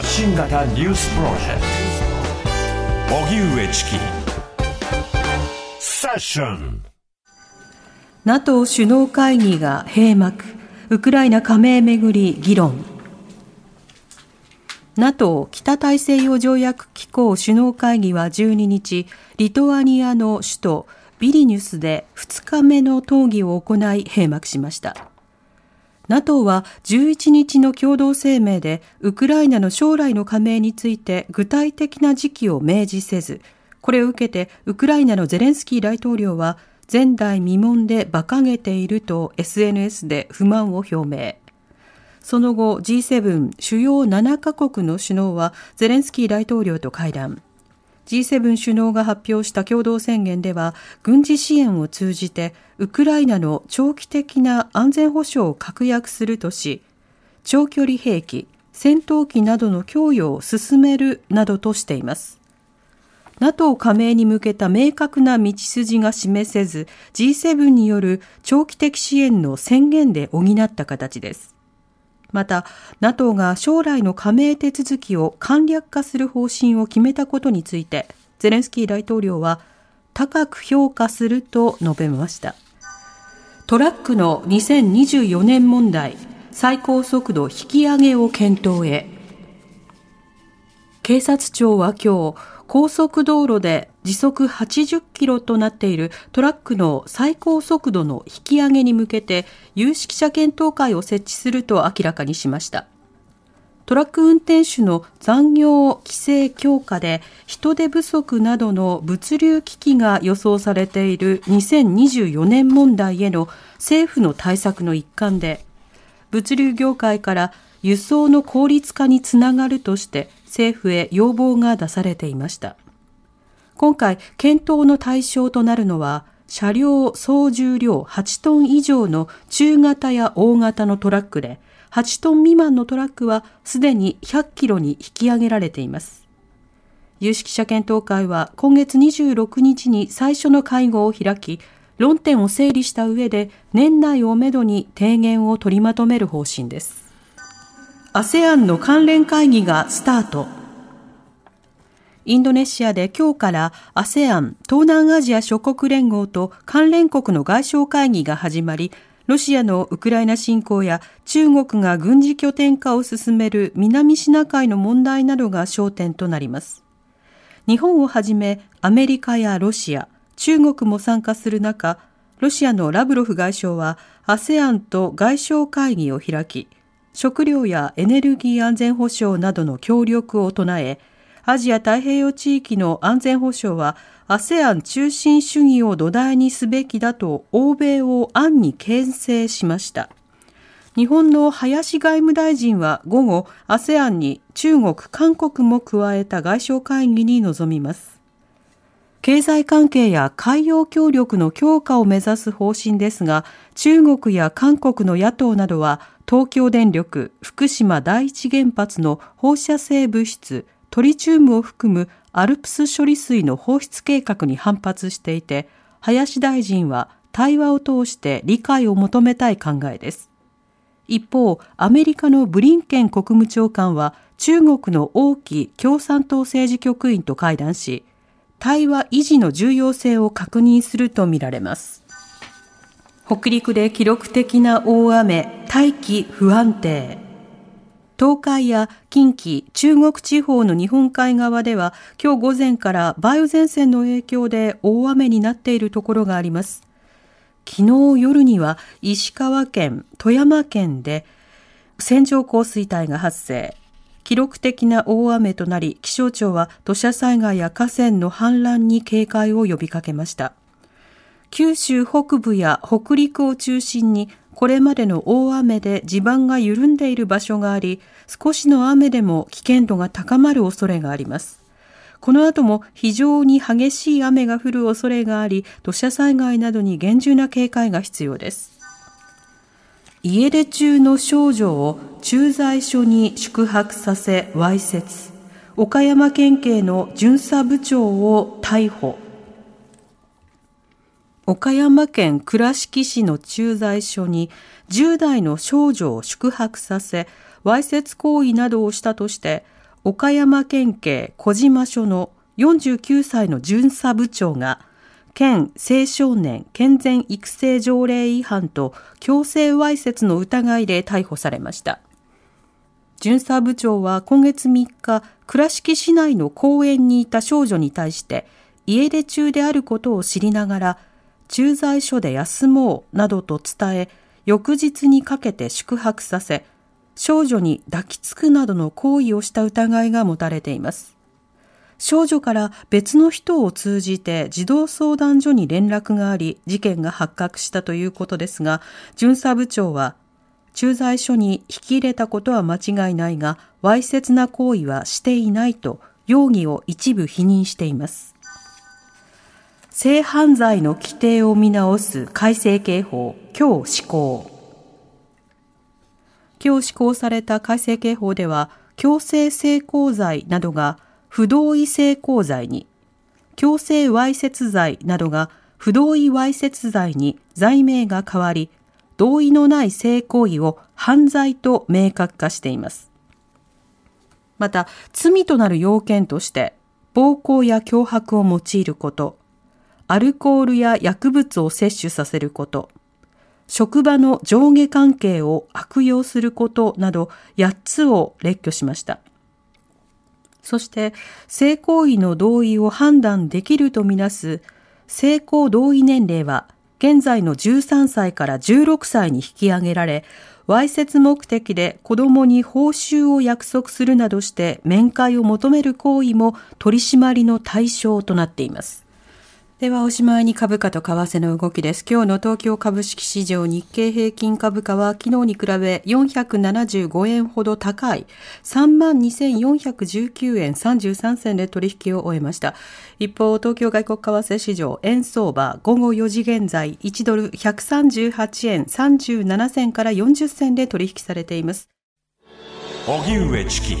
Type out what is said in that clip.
発信型ニュースプロジェクト。荻上チキセッション NATO 首脳会議が閉幕。ウクライナ加盟めぐり議論。NATO 北大西洋条約機構首脳会議は12日リトアニアの首都ビリニュスで2日目の討議を行い閉幕しました。NATO は11日の共同声明でウクライナの将来の加盟について具体的な時期を明示せずこれを受けてウクライナのゼレンスキー大統領は前代未聞で馬鹿げていると SNS で不満を表明。その後 G7 主要7カ国の首脳はゼレンスキー大統領と会談。G7 首脳が発表した共同宣言では軍事支援を通じてウクライナの長期的な安全保障を確約するとし長距離兵器戦闘機などの供与を進めるなどとしています。NATO 加盟に向けた明確な道筋が示せず G7 による長期的支援の宣言で補った形です。また NATO が将来の加盟手続きを簡略化する方針を決めたことについてゼレンスキー大統領は高く評価すると述べました。トラックの2024年問題最高速度引き上げを検討へ。警察庁は今日高速道路で時速80キロとなっているトラックの最高速度の引き上げに向けて有識者検討会を設置すると明らかにしました。トラック運転手の残業規制強化で人手不足などの物流危機が予想されている2024年問題への政府の対策の一環で物流業界から輸送の効率化につながるとして政府へ要望が出されていました。今回、検討の対象となるのは、車両総重量8トン以上の中型や大型のトラックで、8トン未満のトラックはすでに100キロに引き上げられています。有識者検討会は今月26日に最初の会合を開き、論点を整理した上で年内をめどに提言を取りまとめる方針です。ASEAN の関連会議がスタート。インドネシアで今日から ASEAN 東南アジア諸国連合と関連国の外相会議が始まり、ロシアのウクライナ侵攻や中国が軍事拠点化を進める南シナ海の問題などが焦点となります。日本をはじめアメリカやロシア、中国も参加する中、ロシアのラブロフ外相は ASEAN と外相会議を開き、食料やエネルギー安全保障などの協力を唱え、アジア太平洋地域の安全保障は ASEAN 中心主義を土台にすべきだと欧米を暗に牽制しました。日本の林外務大臣は午後 ASEAN に中国、韓国も加えた外相会議に臨みます。経済関係や海洋協力の強化を目指す方針ですが、中国や韓国の野党などは東京電力福島第一原発の放射性物質トリチウムを含むアルプス処理水の放出計画に反発していて、林大臣は対話を通して理解を求めたい考えです。一方、アメリカのブリンケン国務長官は中国の王毅共産党政治局員と会談し、対話維持の重要性を確認するとみられます。北陸で記録的な大雨、大気不安定。東海や近畿、中国地方の日本海側では今日午前から梅雨前線の影響で大雨になっているところがあります。昨日夜には石川県、富山県で線状降水帯が発生。記録的な大雨となり気象庁は土砂災害や河川の氾濫に警戒を呼びかけました。九州北部や北陸を中心にこれまでの大雨で地盤が緩んでいる場所があり、少しの雨でも危険度が高まる恐れがあります。この後も非常に激しい雨が降る恐れがあり、土砂災害などに厳重な警戒が必要です。家出中の少女を駐在所に宿泊させわいせつ。岡山県警の巡査部長を逮捕。岡山県倉敷市の駐在所に10代の少女を宿泊させ、わいせつ行為などをしたとして、岡山県警小島署の49歳の巡査部長が県青少年健全育成条例違反と強制わいせつの疑いで逮捕されました。巡査部長は今月3日、倉敷市内の公園にいた少女に対して、家出中であることを知りながら、駐在所で休もうなどと伝え、翌日にかけて宿泊させ、少女に抱きつくなどの行為をした疑いが持たれています。少女から別の人を通じて児童相談所に連絡があり、事件が発覚したということですが、巡査部長は、駐在所に引き入れたことは間違いないが、わいせつな行為はしていないと容疑を一部否認しています。性犯罪の規定を見直す改正刑法、今日施行。今日施行された改正刑法では、強制性交罪などが不同意性交罪に、強制わいせつ罪などが不同意わいせつ罪に罪名が変わり、同意のない性行為を犯罪と明確化しています。また、罪となる要件として、暴行や脅迫を用いること、アルコールや薬物を摂取させること、職場の上下関係を悪用することなど8つを列挙しました。そして、性行為の同意を判断できるとみなす性交同意年齢は現在の13歳から16歳に引き上げられ、わいせつ目的で子供に報酬を約束するなどして面会を求める行為も取り締まりの対象となっています。ではおしまいに株価と為替の動きです。今日の東京株式市場日経平均株価は昨日に比べ475円ほど高い32,419円33銭で取引を終えました。一方、東京外国為替市場円相場午後4時現在1ドル138円37銭から40銭で取引されています。荻上チキ